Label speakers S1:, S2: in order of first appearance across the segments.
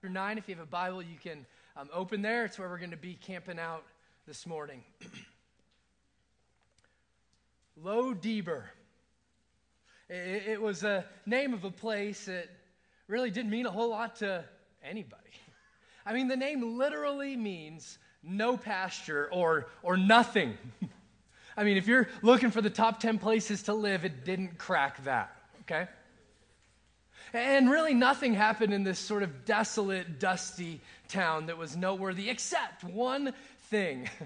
S1: Chapter 9, if you have a Bible, you can um, open there. It's where we're going to be camping out this morning. Lo Debar. It, it was a name of a place that really didn't mean a whole lot to anybody. I mean, the name literally means no pasture or, or nothing. I mean, if you're looking for the top 10 places to live, it didn't crack that, okay? And really, nothing happened in this sort of desolate, dusty town that was noteworthy except one thing.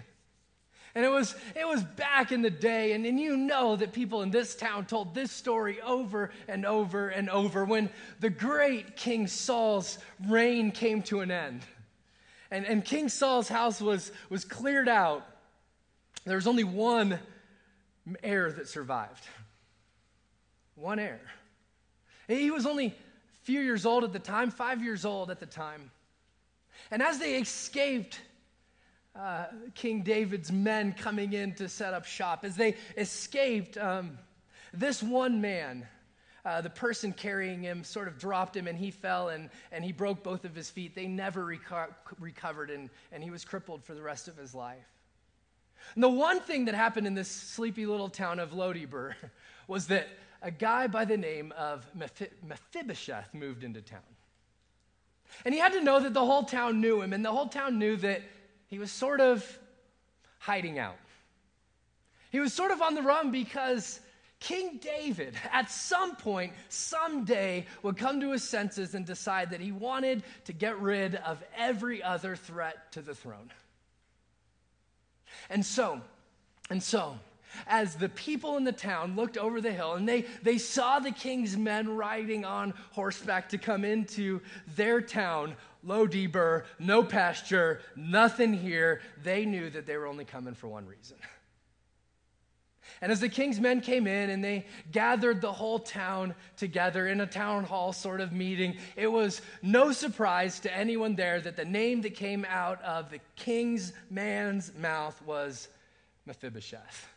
S1: And it was, it was back in the day, and, and you know that people in this town told this story over and over and over when the great King Saul's reign came to an end. And, and King Saul's house was, was cleared out. There was only one heir that survived. One heir. He was only a few years old at the time, five years old at the time. And as they escaped uh, King David's men coming in to set up shop, as they escaped, um, this one man, uh, the person carrying him, sort of dropped him and he fell and, and he broke both of his feet. They never reco- recovered and, and he was crippled for the rest of his life. And the one thing that happened in this sleepy little town of Lo Debar was that a guy by the name of Mephibosheth moved into town. And he had to know that the whole town knew him, and the whole town knew that he was sort of hiding out. He was sort of on the run because King David, at some point, someday, would come to his senses and decide that he wanted to get rid of every other threat to the throne. And so, and so, as the people in the town looked over the hill and they, they saw the king's men riding on horseback to come into their town, Lo Debar, no pasture, nothing here, they knew that they were only coming for one reason. And as the king's men came in and they gathered the whole town together in a town hall sort of meeting, it was no surprise to anyone there that the name that came out of the king's man's mouth was Mephibosheth.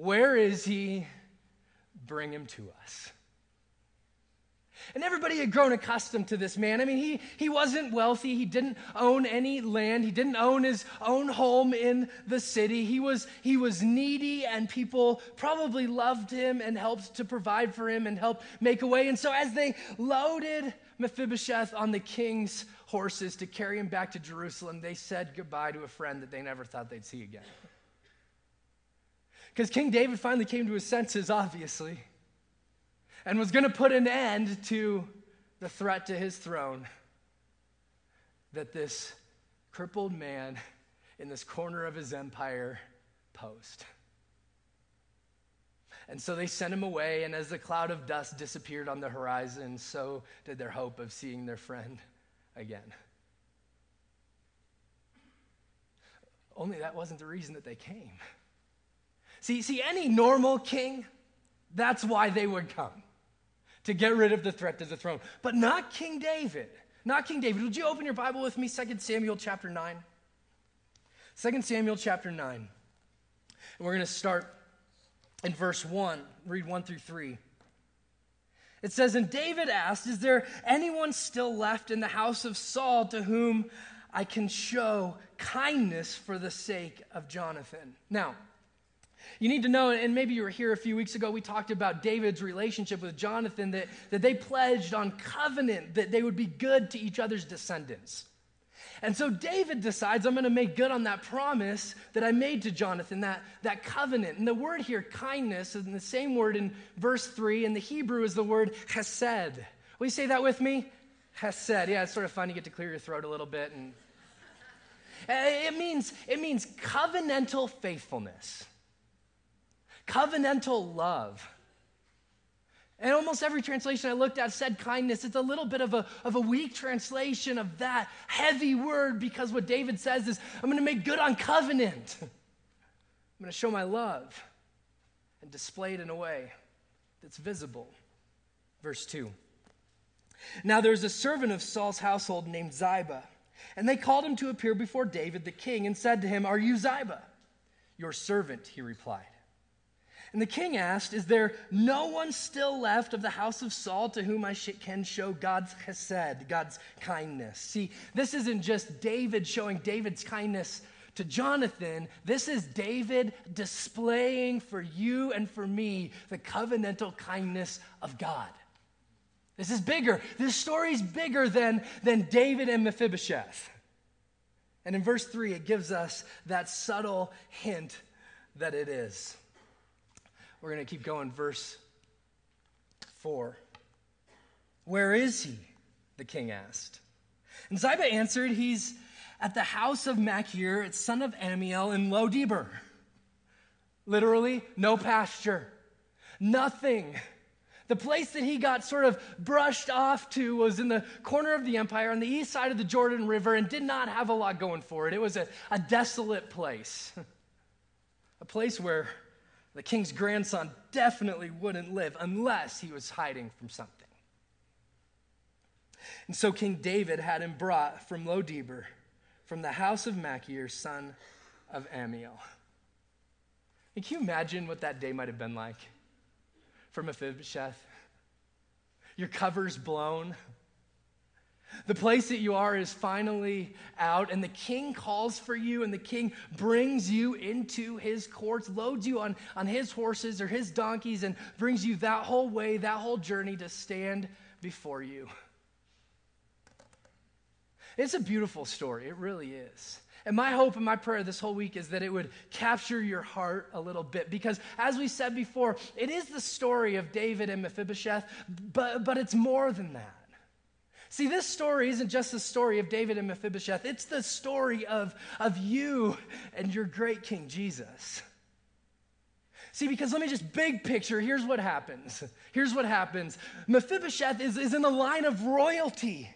S1: Where is he? Bring him to us. And everybody had grown accustomed to this man. I mean, he, he wasn't wealthy. He didn't own any land. He didn't own his own home in the city. He was, he was needy, and people probably loved him and helped to provide for him and help make a way. And so, as they loaded Mephibosheth on the king's horses to carry him back to Jerusalem, they said goodbye to a friend that they never thought they'd see again. Because King David finally came to his senses, obviously and was going to put an end to the threat to his throne that this crippled man in this corner of his empire posed. And so they sent him away, and as the cloud of dust disappeared on the horizon, so did their hope of seeing their friend again. Only that wasn't the reason that they came. See, see, any normal king, that's why they would come to get rid of the threat to the throne. But not King David. Not King David. Would you open your Bible with me? 2 Samuel chapter 9. 2 Samuel chapter 9. And we're going to start in verse 1, read 1 through 3. It says, And David asked, Is there anyone still left in the house of Saul to whom I can show kindness for the sake of Jonathan? Now, you need to know, and maybe you were here a few weeks ago, we talked about David's relationship with Jonathan, that, that they pledged on covenant that they would be good to each other's descendants. And so David decides, I'm going to make good on that promise that I made to Jonathan, that, that covenant. And the word here, kindness, is the same word in verse 3. In the Hebrew is the word hesed. Will you say that with me? Hesed. Yeah, it's sort of fun. You get to clear your throat a little bit. And it means, it means covenantal faithfulness covenantal love. And almost every translation I looked at said kindness. It's a little bit of a, of a weak translation of that heavy word because what David says is, I'm going to make good on covenant. I'm going to show my love and display it in a way that's visible. Verse 2. Now there's a servant of Saul's household named Ziba, and they called him to appear before David the king and said to him, Are you Ziba? Your servant, he replied. And the king asked, Is there no one still left of the house of Saul to whom I can show God's chesed, God's kindness? See, this isn't just David showing David's kindness to Jonathan. This is David displaying for you and for me the covenantal kindness of God. This is bigger. This story is bigger than, than David and Mephibosheth. And in verse 3, it gives us that subtle hint that it is. We're going to keep going. Verse 4. Where is he? The king asked. And Ziba answered, He's at the house of Machir, its son of Ammiel in Lo Debar. Literally, no pasture, nothing. The place that he got sort of brushed off to was in the corner of the empire on the east side of the Jordan River and did not have a lot going for it. It was a, a desolate place, a place where the king's grandson definitely wouldn't live unless he was hiding from something. And so King David had him brought from Lo Debar, from the house of Machir, son of Ammiel. And can you imagine what that day might have been like for Mephibosheth? Your cover's blown. The place that you are is finally out, and the king calls for you, and the king brings you into his courts, loads you on, on his horses or his donkeys, and brings you that whole way, that whole journey to stand before you. It's a beautiful story, it really is. And my hope and my prayer this whole week is that it would capture your heart a little bit. Because as we said before, it is the story of David and Mephibosheth, but, but it's more than that. See, this story isn't just the story of David and Mephibosheth, it's the story of, of you and your great King Jesus. See, because let me just big picture, here's what happens. Here's what happens Mephibosheth is, is in the line of royalty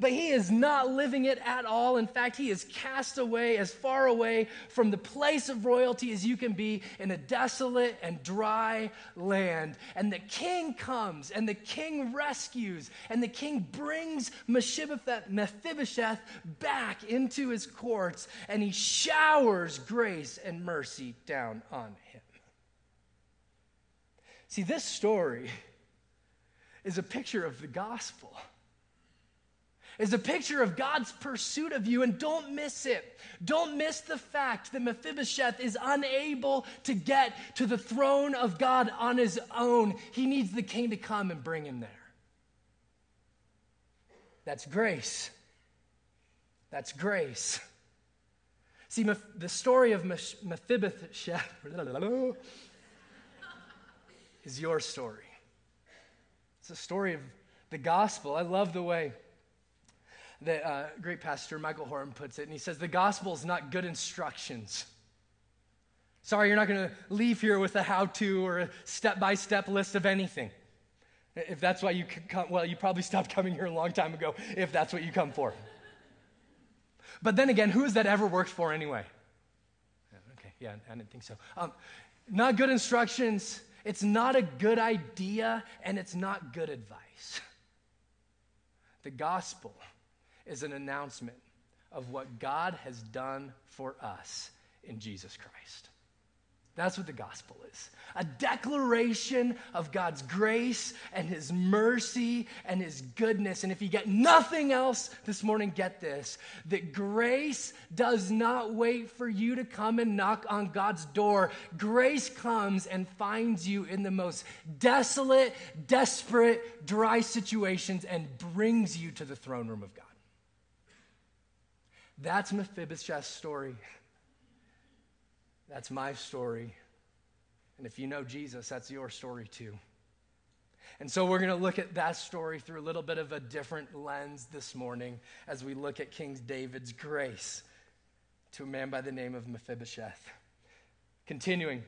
S1: but he is not living it at all. In fact, he is cast away as far away from the place of royalty as you can be in a desolate and dry land. And the king comes and the king rescues and the king brings Mephibosheth back into his courts and he showers grace and mercy down on him. See, this story is a picture of the gospel is a picture of God's pursuit of you. And don't miss it. Don't miss the fact that Mephibosheth is unable to get to the throne of God on his own. He needs the king to come and bring him there. That's grace. That's grace. See, the story of Mephibosheth is your story. It's a story of the gospel. I love the way that uh, great pastor Michael Horton puts it, and he says, The gospel is not good instructions. Sorry, you're not going to leave here with a how to or a step by step list of anything. If that's why you come, well, you probably stopped coming here a long time ago if that's what you come for. But then again, who has that ever worked for anyway? Okay, yeah, I didn't think so. Um, not good instructions, it's not a good idea, and it's not good advice. The gospel is an announcement of what God has done for us in Jesus Christ. That's what the gospel is a declaration of God's grace and His mercy and His goodness. And if you get nothing else this morning, get this that grace does not wait for you to come and knock on God's door. Grace comes and finds you in the most desolate, desperate, dry situations and brings you to the throne room of God. That's Mephibosheth's story. That's my story. And if you know Jesus, that's your story too. And so we're going to look at that story through a little bit of a different lens this morning as we look at King David's grace to a man by the name of Mephibosheth. Continuing,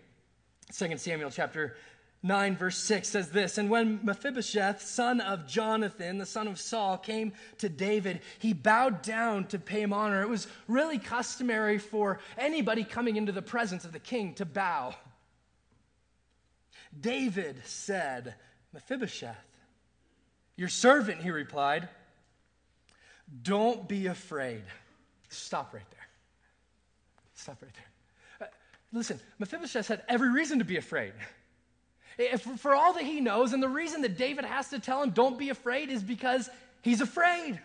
S1: 2 Samuel chapter 9, verse 6 says this And when Mephibosheth, son of Jonathan, the son of Saul, came to David, he bowed down to pay him honor. It was really customary for anybody coming into the presence of the king to bow. David said, Mephibosheth, your servant, he replied. Don't be afraid. Stop right there. Stop right there. Uh, listen, Mephibosheth had every reason to be afraid. For all that he knows, and the reason that David has to tell him, don't be afraid, is because he's afraid.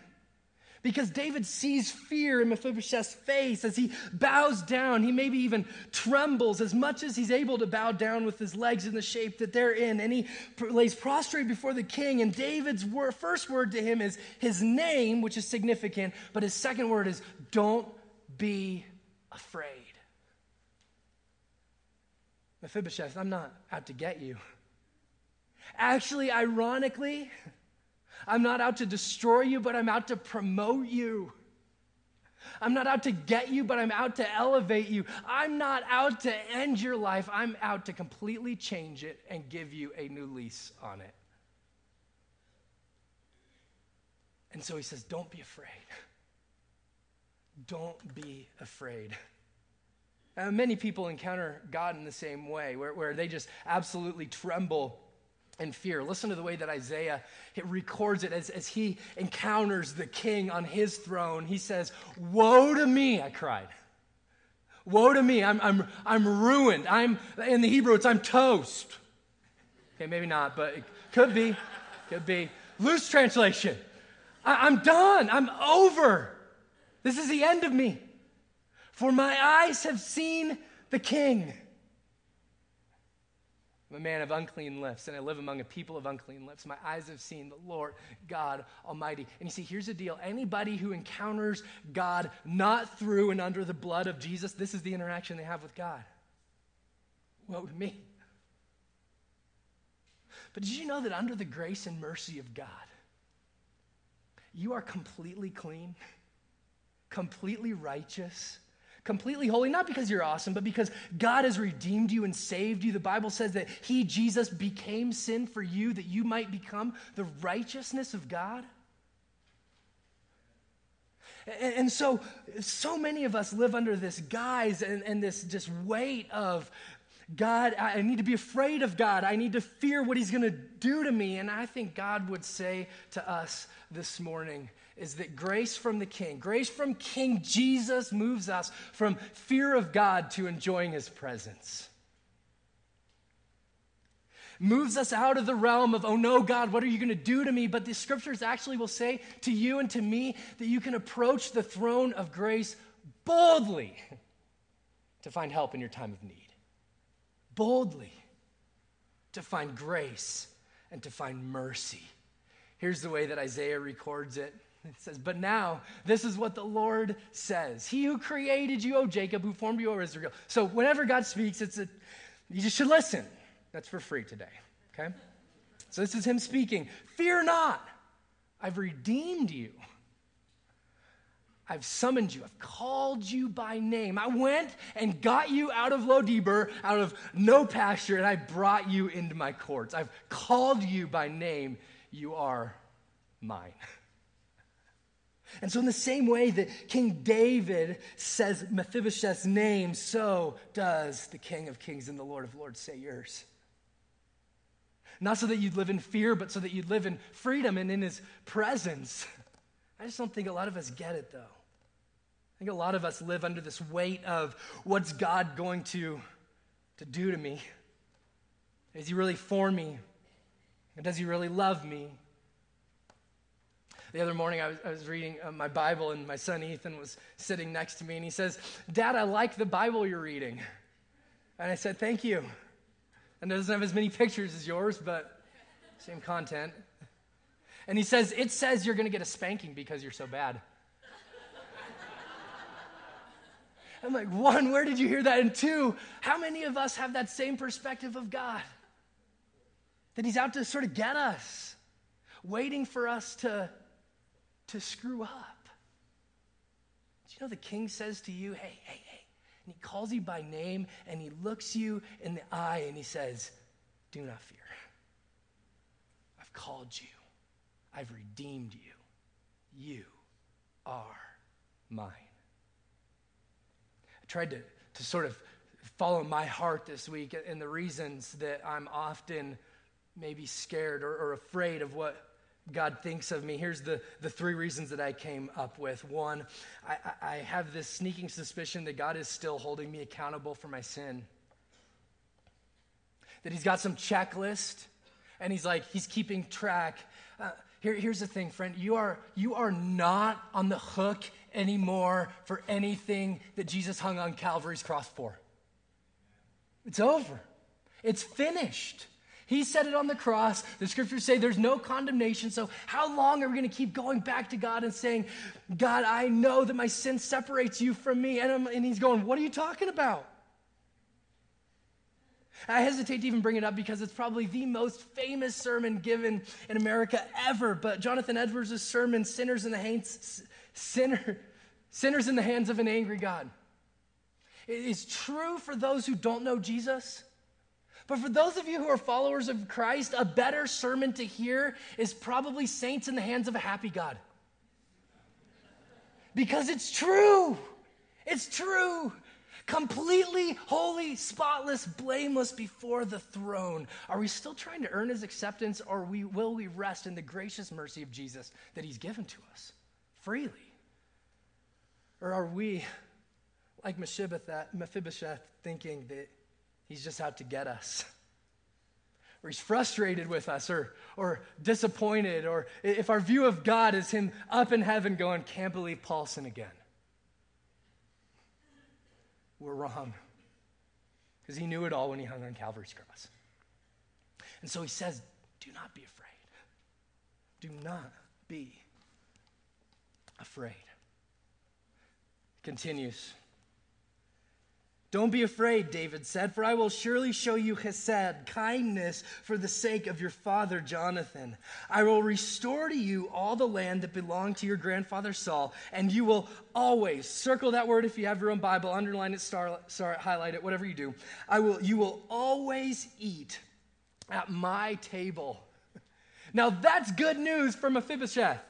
S1: Because David sees fear in Mephibosheth's face as he bows down. He maybe even trembles as much as he's able to bow down with his legs in the shape that they're in. And he lays prostrate before the king. And David's first word to him is his name, which is significant. But his second word is, don't be afraid. Mephibosheth, I'm not out to get you. Actually, ironically, I'm not out to destroy you, but I'm out to promote you. I'm not out to get you, but I'm out to elevate you. I'm not out to end your life. I'm out to completely change it and give you a new lease on it. And so he says, Don't be afraid. Don't be afraid. Uh, many people encounter God in the same way, where, where they just absolutely tremble in fear. Listen to the way that Isaiah it records it as, as he encounters the king on his throne. He says, Woe to me, I cried. Woe to me, I'm, I'm, I'm ruined. I'm, in the Hebrew, it's I'm toast. Okay, maybe not, but it could be. Could be. Loose translation. I, I'm done. I'm over. This is the end of me. For my eyes have seen the King. I'm a man of unclean lips, and I live among a people of unclean lips. My eyes have seen the Lord God Almighty. And you see, here's the deal anybody who encounters God not through and under the blood of Jesus, this is the interaction they have with God. Woe to me. But did you know that under the grace and mercy of God, you are completely clean, completely righteous? Completely holy, not because you're awesome, but because God has redeemed you and saved you. The Bible says that He, Jesus, became sin for you that you might become the righteousness of God. And, so, so many of us live under this guise and, and this just weight of God, I need to be afraid of God. I need to fear what He's going to do to me. And I think God would say to us this morning, is that grace from the King, grace from King Jesus moves us from fear of God to enjoying his presence. Moves us out of the realm of, oh no, God, what are you going to do to me? But the scriptures actually will say to you and to me that you can approach the throne of grace boldly to find help in your time of need. Boldly to find grace and to find mercy. Here's the way that Isaiah records it it says, But now, this is what the Lord says He who created you, O Jacob, who formed you, O Israel. So whenever God speaks, it's a, you just should listen. That's for free today, okay? So this is Him speaking. Fear not, I've redeemed you. I've summoned you. I've called you by name. I went and got you out of Lo-debar, out of no pasture, and I brought you into my courts. I've called you by name. You are mine. And so, in the same way that King David says Mephibosheth's name, so does the King of Kings and the Lord of Lords say yours. Not so that you'd live in fear, but so that you'd live in freedom and in his presence. I just don't think a lot of us get it, though. I think a lot of us live under this weight of what's God going to, to do to me? Is he really for me? And does he really love me? The other morning, I was, I was reading uh, my Bible, and my son Ethan was sitting next to me, and he says, Dad, I like the Bible you're reading. And I said, Thank you. And it doesn't have as many pictures as yours, but same content. And he says, It says you're going to get a spanking because you're so bad. I'm like, one, where did you hear that? And two, how many of us have that same perspective of God? That He's out to sort of get us, waiting for us to to screw up. Do you know the king says to you, hey, hey, hey, and he calls you by name and he looks you in the eye and he says, do not fear. I've called you, I've redeemed you. You are mine. I tried to, to sort of follow my heart this week and the reasons that I'm often maybe scared or, or afraid of what God thinks of me. Here's the, the three reasons that I came up with. One, I, I have this sneaking suspicion that God is still holding me accountable for my sin. That He's got some checklist and He's like, He's keeping track. Uh, here, here's the thing, friend. You are, you are not on the hook anymore for anything that Jesus hung on Calvary's cross for. It's over, it's finished. He said it on the cross. The scriptures say there's no condemnation. So, how long are we going to keep going back to God and saying, God, I know that my sin separates you from me? And, and He's going, What are you talking about? I hesitate to even bring it up because it's probably the most famous sermon given in America ever. But Jonathan Edwards' sermon, Sinners in the Hands, Sinner, Sinners in the Hands of an Angry God. It is true for those who don't know Jesus. But for those of you who are followers of Christ, a better sermon to hear is probably Saints in the Hands of a Happy God. Because it's true. It's true. Completely holy, spotless, blameless before the throne. Are we still trying to earn his acceptance or we, will we rest in the gracious mercy of Jesus that he's given to us freely? Or are we, like Mephibosheth, thinking that He's just out to get us. Or he's frustrated with us or, or disappointed, or if our view of God is him up in heaven going, can't believe Paulson again. We're wrong. Because he knew it all when he hung on Calvary's cross. And so he says, Do not be afraid. Do not be afraid. Continues. Don't be afraid, David said, for I will surely show you hesed, kindness for the sake of your father Jonathan. I will restore to you all the land that belonged to your grandfather Saul, and you will always, circle that word if you have your own Bible, underline it, star, star, highlight it, whatever you do. I will, you will always eat at my table. Now that's good news for Mephibosheth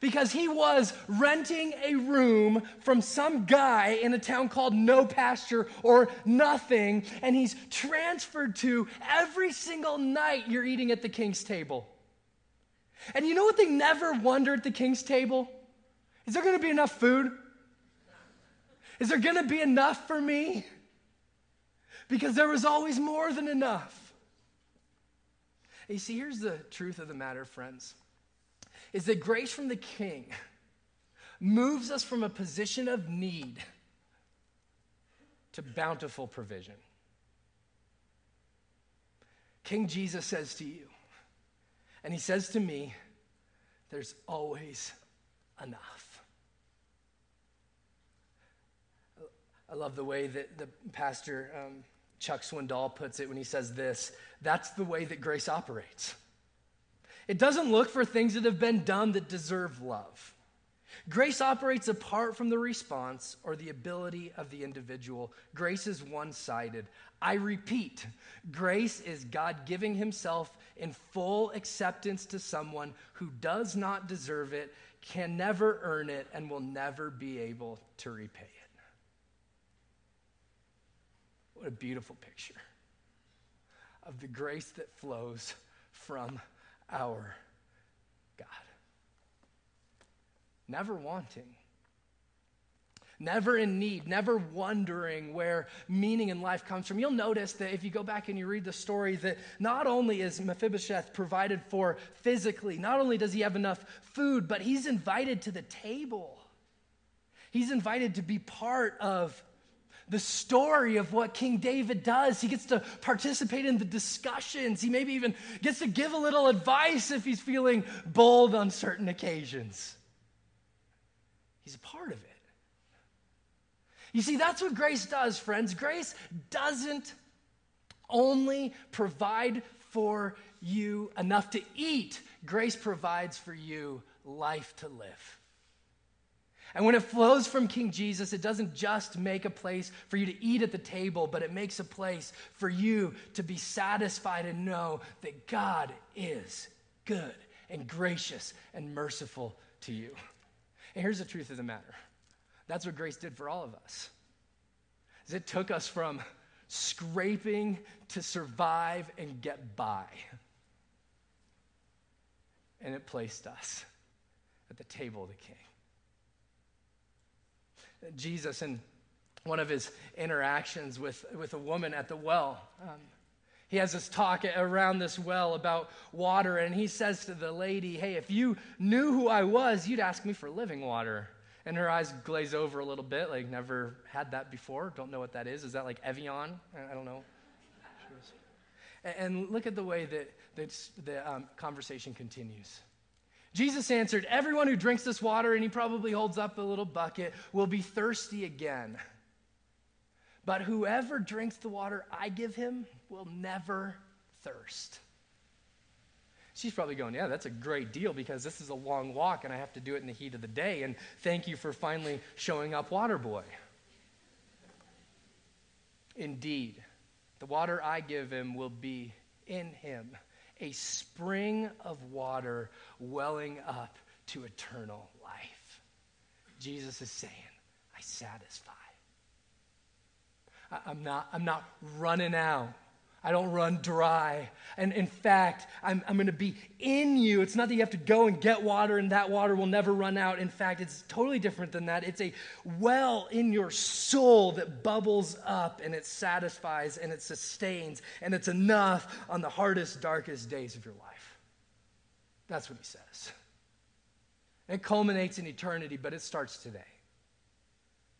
S1: because he was renting a room from some guy in a town called No Pasture or Nothing, and he's transferred to every single night you're eating at the king's table. And you know what they never wonder at the king's table? Is there to be enough food? Is there to be enough for me? Because there was always more than enough. you see, here's the truth of the matter, friends is that grace from the King moves us from a position of need to bountiful provision. King Jesus says to you, and he says to me, there's always enough. I love the way that the pastor um, Chuck Swindoll puts it when he says this that's the way that grace operates. It doesn't look for things that have been done that deserve love. Grace operates apart from the response or the ability of the individual. Grace is one sided. I repeat, grace is God giving himself in full acceptance to someone who does not deserve it, can never earn it, and will never be able to repay it. What a beautiful picture of the grace that flows from our God. Never wanting, never in need, never wondering where meaning in life comes from. You'll notice that if you go back and you read the story, that not only is Mephibosheth provided for physically, not only does he have enough food, but he's invited to the table. He's invited to be part of the story of what King David does. He gets to participate in the discussions. He maybe even gets to give a little advice if he's feeling bold on certain occasions. He's a part of it. You see, that's what grace does, friends. Grace doesn't only provide for you enough to eat, grace provides for you life to live. And when it flows from King Jesus, it doesn't just make a place for you to eat at the table, but it makes a place for you to be satisfied and know that God is good and gracious and merciful to you. And here's the truth of the matter. That's what grace did for all of us. Is it took us from scraping to survive and get by. and it placed us at the table of the king. Jesus, in one of his interactions with, with a woman at the well, um, he has this talk around this well about water, and he says to the lady, Hey, if you knew who I was, you'd ask me for living water. And her eyes glaze over a little bit, like, never had that before. Don't know what that is. Is that like Evian? I don't know. And look at the way that, that the um, conversation continues. Jesus answered, Everyone who drinks this water, and he probably holds up a little bucket, will be thirsty again. But whoever drinks the water I give him will never thirst. She's probably going, Yeah, that's a great deal because this is a long walk and I have to do it in the heat of the day. And thank you for finally showing up, water boy. Indeed, the water I give him will be in him a spring of water welling up to eternal life. Jesus is saying, I satisfy. I'm not, I'm not running out. I don't run dry. And in fact, I'm, I'm going to be in you. It's not that you have to go and get water and that water will never run out. In fact, it's totally different than that. It's a well in your soul that bubbles up and it satisfies and it sustains and it's enough on the hardest, darkest days of your life. That's what he says. It culminates in eternity, but it starts today.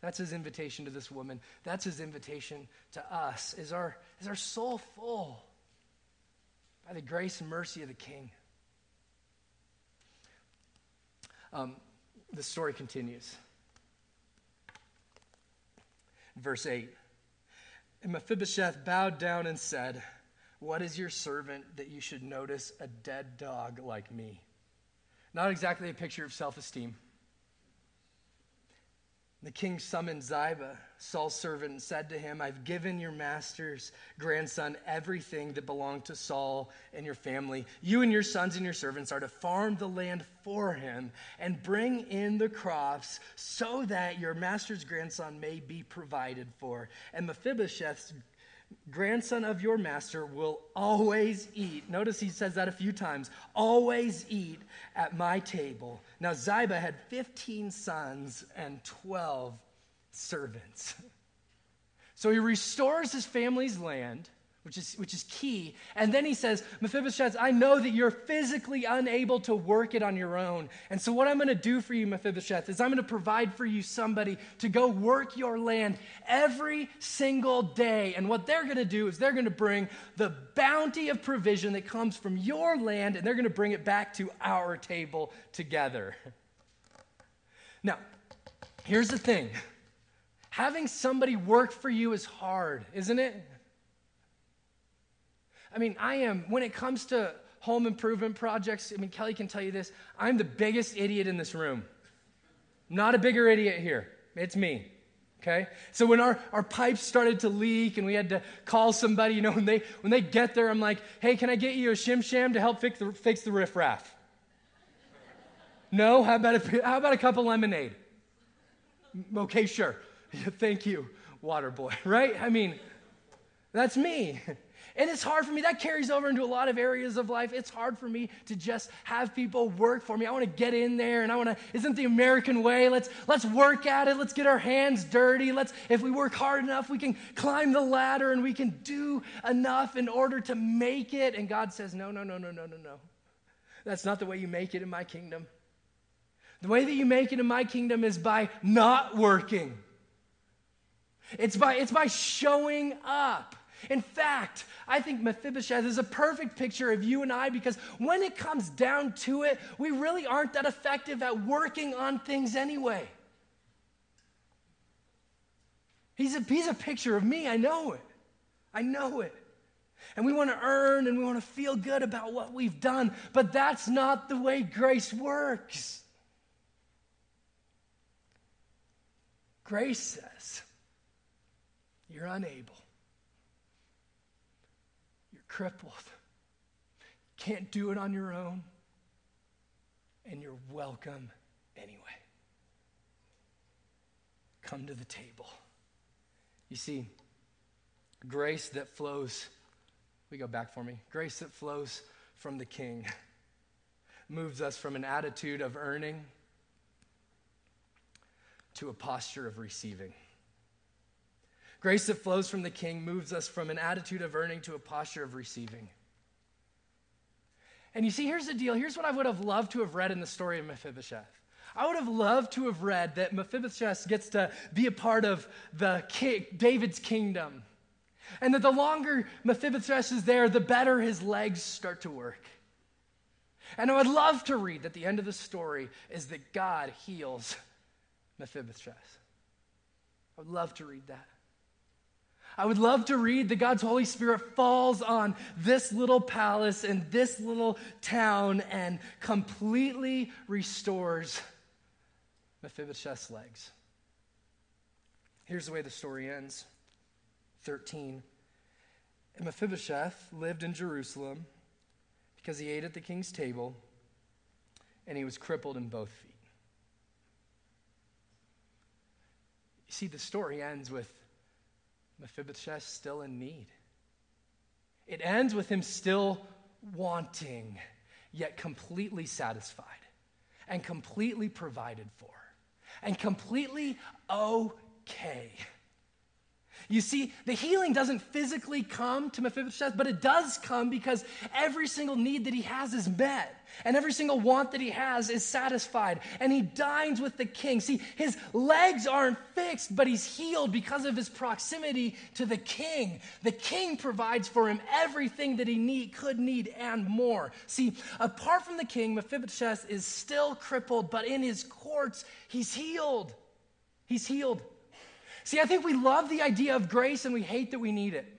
S1: That's his invitation to this woman. That's his invitation to us. Is our, is our soul full by the grace and mercy of the King? Um, the story continues. Verse 8 And Mephibosheth bowed down and said, What is your servant that you should notice a dead dog like me? Not exactly a picture of self esteem. The king summoned Ziba, Saul's servant, and said to him, I've given your master's grandson everything that belonged to Saul and your family. You and your sons and your servants are to farm the land for him and bring in the crops so that your master's grandson may be provided for. And Mephibosheth's grandson of your master will always eat. Notice he says that a few times always eat at my table. Now, Ziba had 15 sons and 12 servants. So he restores his family's land which is, which is key. And then he says, Mephibosheth, I know that you're physically unable to work it on your own. And so, what I'm going to do for you, Mephibosheth, is I'm going to provide for you somebody to go work your land every single day. And what they're going to do is they're going to bring the bounty of provision that comes from your land and they're going to bring it back to our table together. Now, here's the thing having somebody work for you is hard, isn't it? I mean, I am, when it comes to home improvement projects, I mean, Kelly can tell you this I'm the biggest idiot in this room. Not a bigger idiot here. It's me. Okay? So when our, our pipes started to leak and we had to call somebody, you know, when they when they get there, I'm like, hey, can I get you a shim sham to help fix the fix the riff raff? no? How about a how about a cup of lemonade? Okay, sure. Thank you, water boy, right? I mean, that's me. And it's hard for me. That carries over into a lot of areas of life. It's hard for me to just have people work for me. I want to get in there and I want to, isn't the American way? Let's, let's work at it. Let's get our hands dirty. Let's, if we work hard enough, we can climb the ladder and we can do enough in order to make it. And God says, no, no, no, no, no, no, no. That's not the way you make it in my kingdom. The way that you make it in my kingdom is by not working. It's by, it's by showing up. In fact, I think Mephibosheth is a perfect picture of you and I because when it comes down to it, we really aren't that effective at working on things anyway. He's a, he's a picture of me. I know it. I know it. And we want to earn and we want to feel good about what we've done, but that's not the way grace works. Grace says, You're unable crippled, can't do it on your own, and you're welcome anyway. Come to the table. You see, grace that flows, we go back for me, grace that flows from the King. moves us from an attitude of earning to a posture of receiving. Grace that flows from the king moves us from an attitude of earning to a posture of receiving. And you see, here's the deal. Here's what I would have loved to have read in the story of Mephibosheth. I would have loved to have read that Mephibosheth gets to be a part of the David's kingdom. And that the longer Mephibosheth is there, the better his legs start to work. And I would love to read that the end of the story is that God heals Mephibosheth. I would love to read that. I would love to read that God's Holy Spirit falls on this little palace and this little town and completely restores Mephibosheth's legs. Here's the way the story ends 13. And Mephibosheth lived in Jerusalem because he ate at the king's table and he was crippled in both feet. You see, the story ends with Mephibosheth still in need. It ends with him still wanting, yet completely satisfied and completely provided for and completely okay. You see, the healing doesn't physically come to Mephibosheth, but it does come because every single need that he has is met. And every single want that he has is satisfied. And he dines with the king. See, his legs aren't fixed, but he's healed because of his proximity to the king. The king provides for him everything that he need, could need and more. See, apart from the king, Mephibosheth is still crippled, but in his courts, he's healed. He's healed. See, I think we love the idea of grace and we hate that we need it.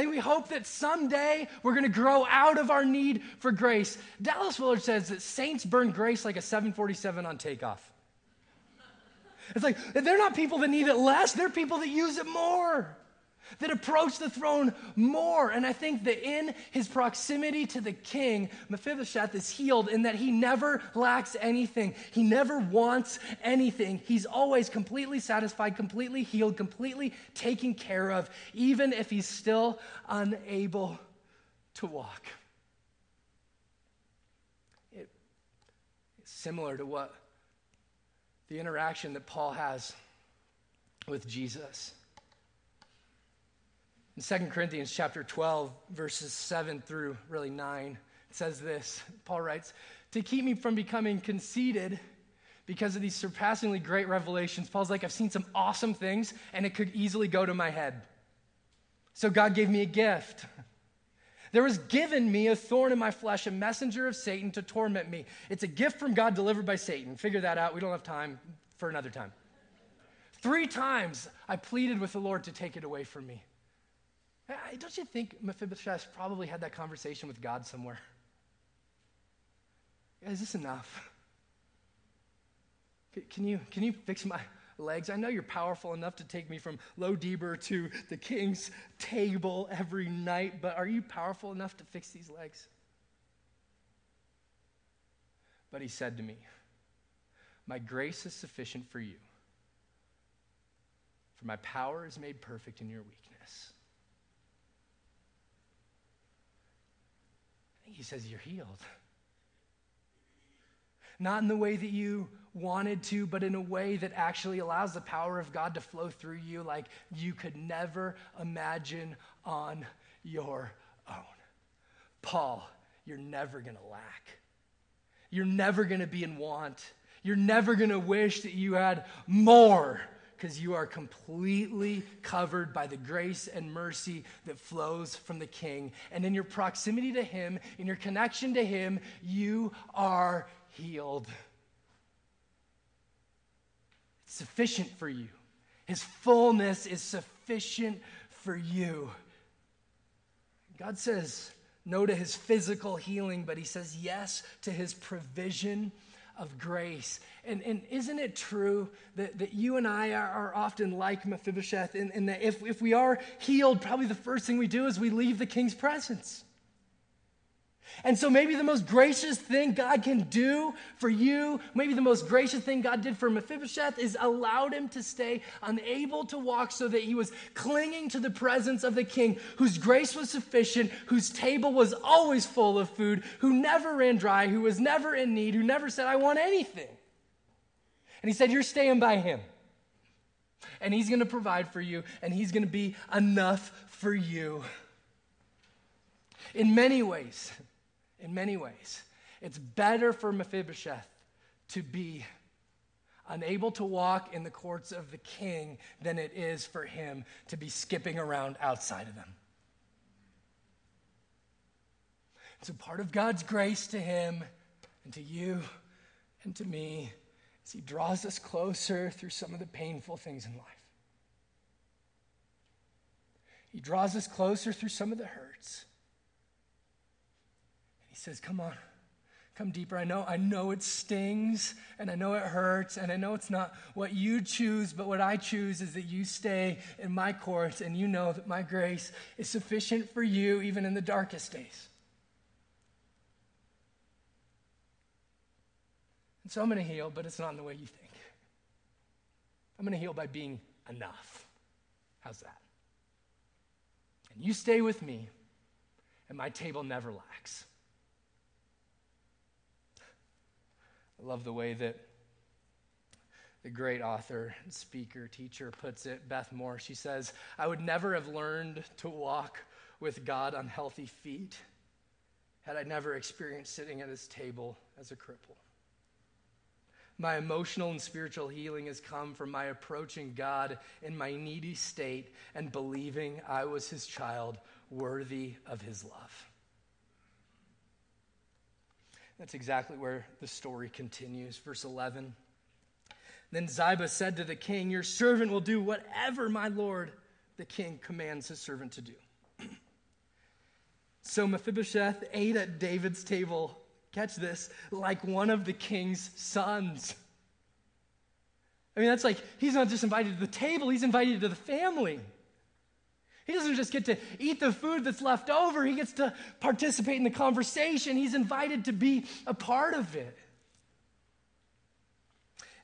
S1: Think we hope that someday we're going to grow out of our need for grace. Dallas Willard says that saints burn grace like a 747 on takeoff. It's like they're not people that need it less, they're people that use it more that approach the throne more. And I think that in his proximity to the king, Mephibosheth is healed in that he never lacks anything. He never wants anything. He's always completely satisfied, completely healed, completely taken care of, even if he's still unable to walk. It, it's similar to what the interaction that Paul has with Jesus. In 2 Corinthians chapter 12, verses 7 through really 9, it says this Paul writes, To keep me from becoming conceited because of these surpassingly great revelations, Paul's like, I've seen some awesome things and it could easily go to my head. So God gave me a gift. There was given me a thorn in my flesh, a messenger of Satan to torment me. It's a gift from God delivered by Satan. Figure that out. We don't have time for another time. Three times I pleaded with the Lord to take it away from me. Don't you think Mephibosheth probably had that conversation with God somewhere? Is this enough? Can you, can you fix my legs? I know you're powerful enough to take me from Lo Debar to the king's table every night, but are you powerful enough to fix these legs? But he said to me, My grace is sufficient for you, for my power is made perfect in your weakness. He says, You're healed. Not in the way that you wanted to, but in a way that actually allows the power of God to flow through you like you could never imagine on your own. Paul, you're never going to lack. You're never going to be in want. You're never going to wish that you had more because you are completely covered by the grace and mercy that flows from the King. And in your proximity to Him, in your connection to Him, you are healed. It's sufficient for you. His fullness is sufficient for you. God says no to his physical healing, but he says yes to his provision of grace. And, and isn't it true that, that you and I are, are often like Mephibosheth in, that if, if we are healed, probably the first thing we do is we leave the king's presence. And so, maybe the most gracious thing God can do for you, maybe the most gracious thing God did for Mephibosheth is allowed him to stay unable to walk so that he was clinging to the presence of the king, whose grace was sufficient, whose table was always full of food, who never ran dry, who was never in need, who never said, I want anything. And he said, You're staying by him. And he's going to provide for you, and he's going to be enough for you. In many ways, in many ways. It's better for Mephibosheth to be unable to walk in the courts of the king than it is for him to be skipping around outside of them. So, part of God's grace to him and to you and to me is he draws us closer through some of the painful things in life. He draws us closer through some of the hurts. He says, Come on, come deeper. I know, I know it stings and I know it hurts and I know it's not what you choose, but what I choose is that you stay in my courts and you know that my grace is sufficient for you even in the darkest days. And so I'm going to heal, but it's not in the way you think. I'm going to heal by being enough. How's that? And you stay with me, and my table never lacks. I love the way that the great author, speaker, teacher puts it, Beth Moore. She says, I would never have learned to walk with God on healthy feet had I never experienced sitting at his table as a cripple. My emotional and spiritual healing has come from my approaching God in my needy state and believing I was his child, worthy of his love. That's exactly where the story continues. Verse 11. Then Ziba said to the king, Your servant will do whatever my lord the king commands his servant to do. so Mephibosheth ate at David's table, catch this, like one of the king's sons. I mean, that's like, he's not just invited to the table, he's invited to the family. He doesn't just get to eat the food that's left over, he gets to participate in the conversation. He's invited to be a part of it.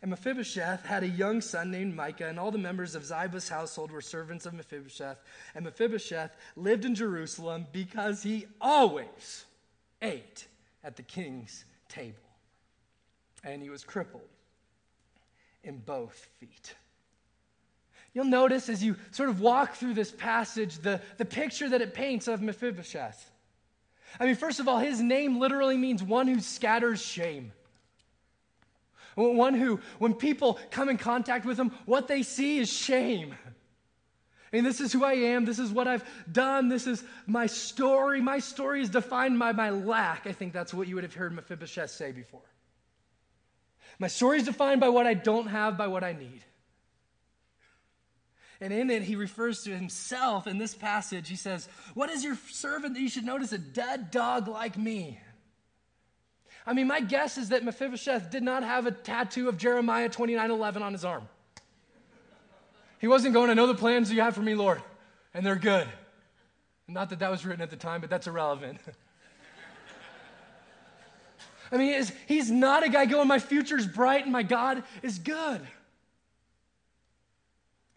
S1: And Mephibosheth had a young son named Micah, and all the members of Ziba's household were servants of Mephibosheth. And Mephibosheth lived in Jerusalem because he always ate at the king's table. And he was crippled in both feet. You'll notice as you sort of walk through this passage the, the picture that it paints of Mephibosheth. I mean, first of all, his name literally means one who scatters shame. One who, when people come in contact with him, what they see is shame. I mean, this is who I am. This is what I've done. This is my story. My story is defined by my lack. I think that's what you would have heard Mephibosheth say before. My story is defined by what I don't have, by what I need. And in it, he refers to himself in this passage. He says, What is your servant that you should notice a dead dog like me? I mean, my guess is that Mephibosheth did not have a tattoo of Jeremiah 29 11 on his arm. He wasn't going, I know the plans you have for me, Lord, and they're good. Not that that was written at the time, but that's irrelevant. I mean, he's not a guy going, My future's bright and my God is good.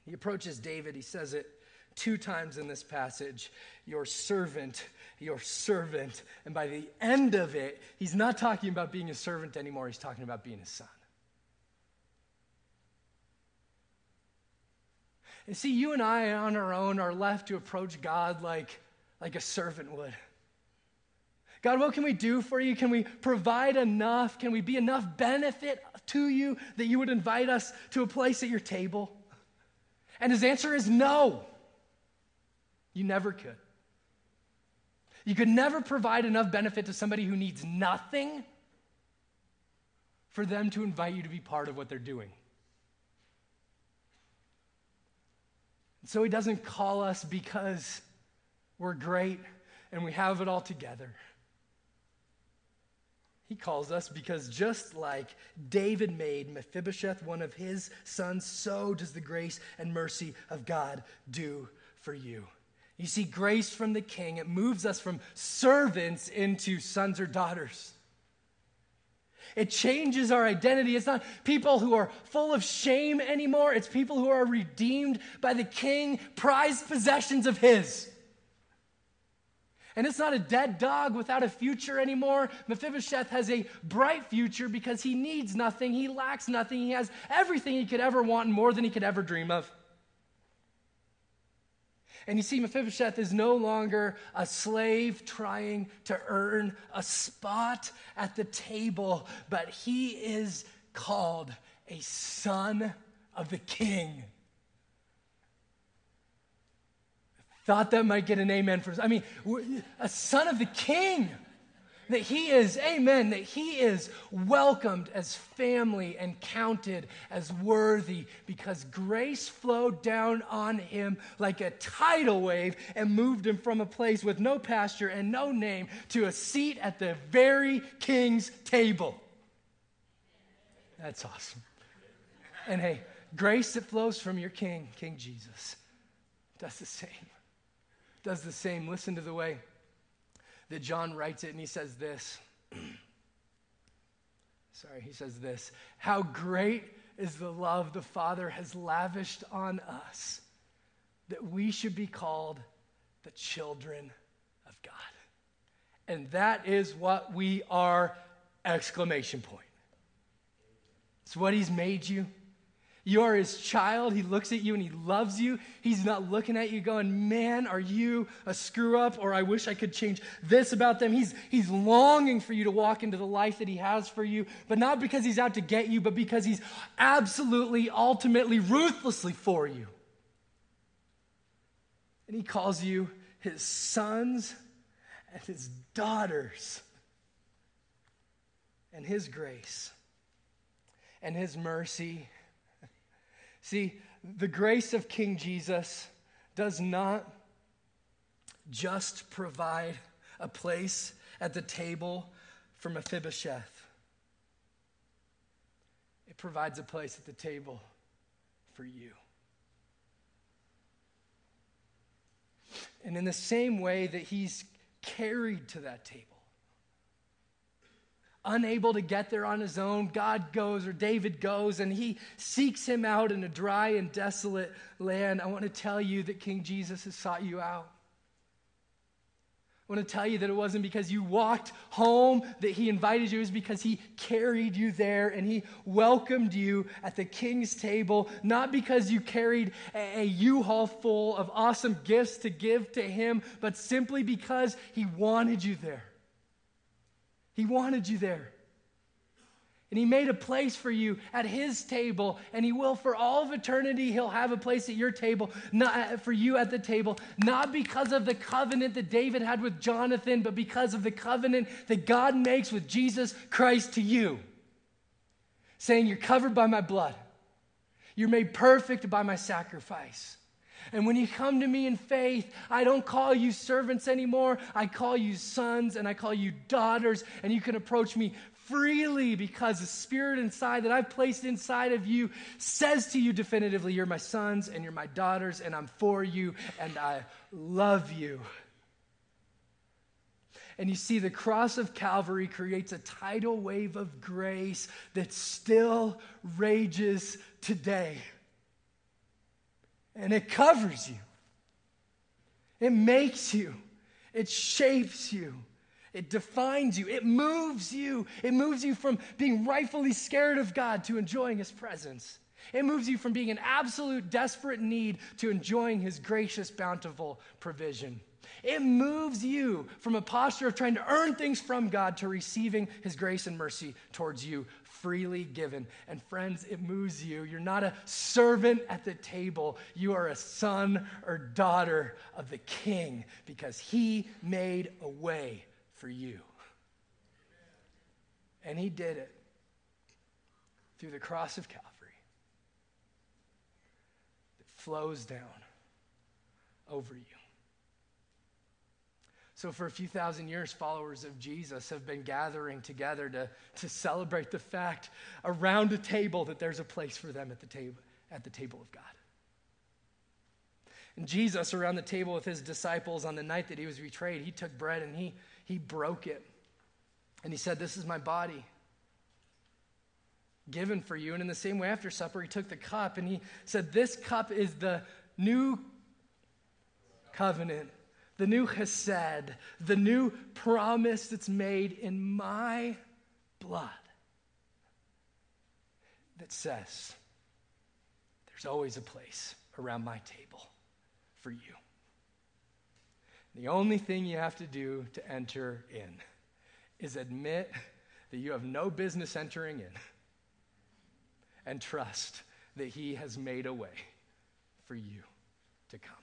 S1: He approaches David, he says it two times in this passage your servant, your servant. And by the end of it, he's not talking about being a servant anymore, he's talking about being a son. And see, you and I on our own are left to approach God like, like a servant would. God, what can we do for you? Can we provide enough? Can we be enough benefit to you that you would invite us to a place at your table? And his answer is no. You never could. You could never provide enough benefit to somebody who needs nothing for them to invite you to be part of what they're doing. So he doesn't call us because we're great and we have it all together. He calls us because just like David made Mephibosheth one of his sons, so does the grace and mercy of God do for you. You see, grace from the king, it moves us from servants into sons or daughters. It changes our identity. It's not people who are full of shame anymore. It's people who are redeemed by the king, prized possessions of his. And it's not a dead dog without a future anymore. Mephibosheth has a bright future because he needs nothing, he lacks nothing, he has everything he could ever want and more than he could ever dream of. And you see, Mephibosheth is no longer a slave trying to earn a spot at the table, but he is called a son of the king. Thought that might get an amen for us. I mean, a son of the king that he is, amen, that he is welcomed as family and counted as worthy because grace flowed down on him like a tidal wave and moved him from a place with no pasture and no name to a seat at the very king's table. That's awesome. And hey, grace that flows from your king, King Jesus, does the same. Does the same. Listen to the way that John writes it, and he says this. Sorry, he says this How great is the love the Father has lavished on us that we should be called the children of God. And that is what we are! Exclamation point. It's what he's made you. You are his child. He looks at you and he loves you. He's not looking at you going, Man, are you a screw up? Or I wish I could change this about them. He's, he's longing for you to walk into the life that he has for you, but not because he's out to get you, but because he's absolutely, ultimately, ruthlessly for you. And he calls you his sons and his daughters. And his grace and his mercy See, the grace of King Jesus does not just provide a place at the table for Mephibosheth, it provides a place at the table for you. And in the same way that he's carried to that table, unable to get there on his own, God goes, or David goes, and he seeks him out in a dry and desolate land. I want to tell you that King Jesus has sought you out. I want to tell you that it wasn't because you walked home that he invited you, it was because he carried you there and he welcomed you at the king's table, not because you carried a U-Haul full of awesome gifts to give to him, but simply because he wanted you there. He wanted you there. And He made a place for you at His table, and He will for all of eternity. He'll have a place at your table, not for you at the table, not because of the covenant that David had with Jonathan, but because of the covenant that God makes with Jesus Christ to you. Saying, You're covered by my blood, you're made perfect by my sacrifice. And when you come to me in faith, I don't call you servants anymore. I call you sons and I call you daughters. And you can approach me freely because the spirit inside that I've placed inside of you says to you definitively, You're my sons and you're my daughters, and I'm for you and I love you. And you see, the cross of Calvary creates a tidal wave of grace that still rages today and it covers you. It makes you. It shapes you. It defines you. It moves you. It moves you from being rightfully scared of God to enjoying His presence. It moves you from being in absolute desperate need to enjoying His gracious, bountiful provision. It moves you from a posture of trying to earn things from God to receiving His grace and mercy towards you freely given. And friends, it moves you. You're not a servant at the table, you are a son or daughter of the king because he made a way for you. And he did it through the cross of Calvary that flows down over you. So, for a few thousand years, followers of Jesus have been gathering together to, to celebrate the fact around a table that there's a place for them at the table, at the table of God. And Jesus, around the table with his disciples on the night that he was betrayed, he took bread and he, he broke it. And he said, This is my body given for you. And in the same way, after supper, he took the cup and he said, This cup is the new covenant, the new chesed, the new promise that's made in my blood that says, There's always a place around my table for you. The only thing you have to do to enter in is admit that you have no business entering in and trust that He has made a way for you to come.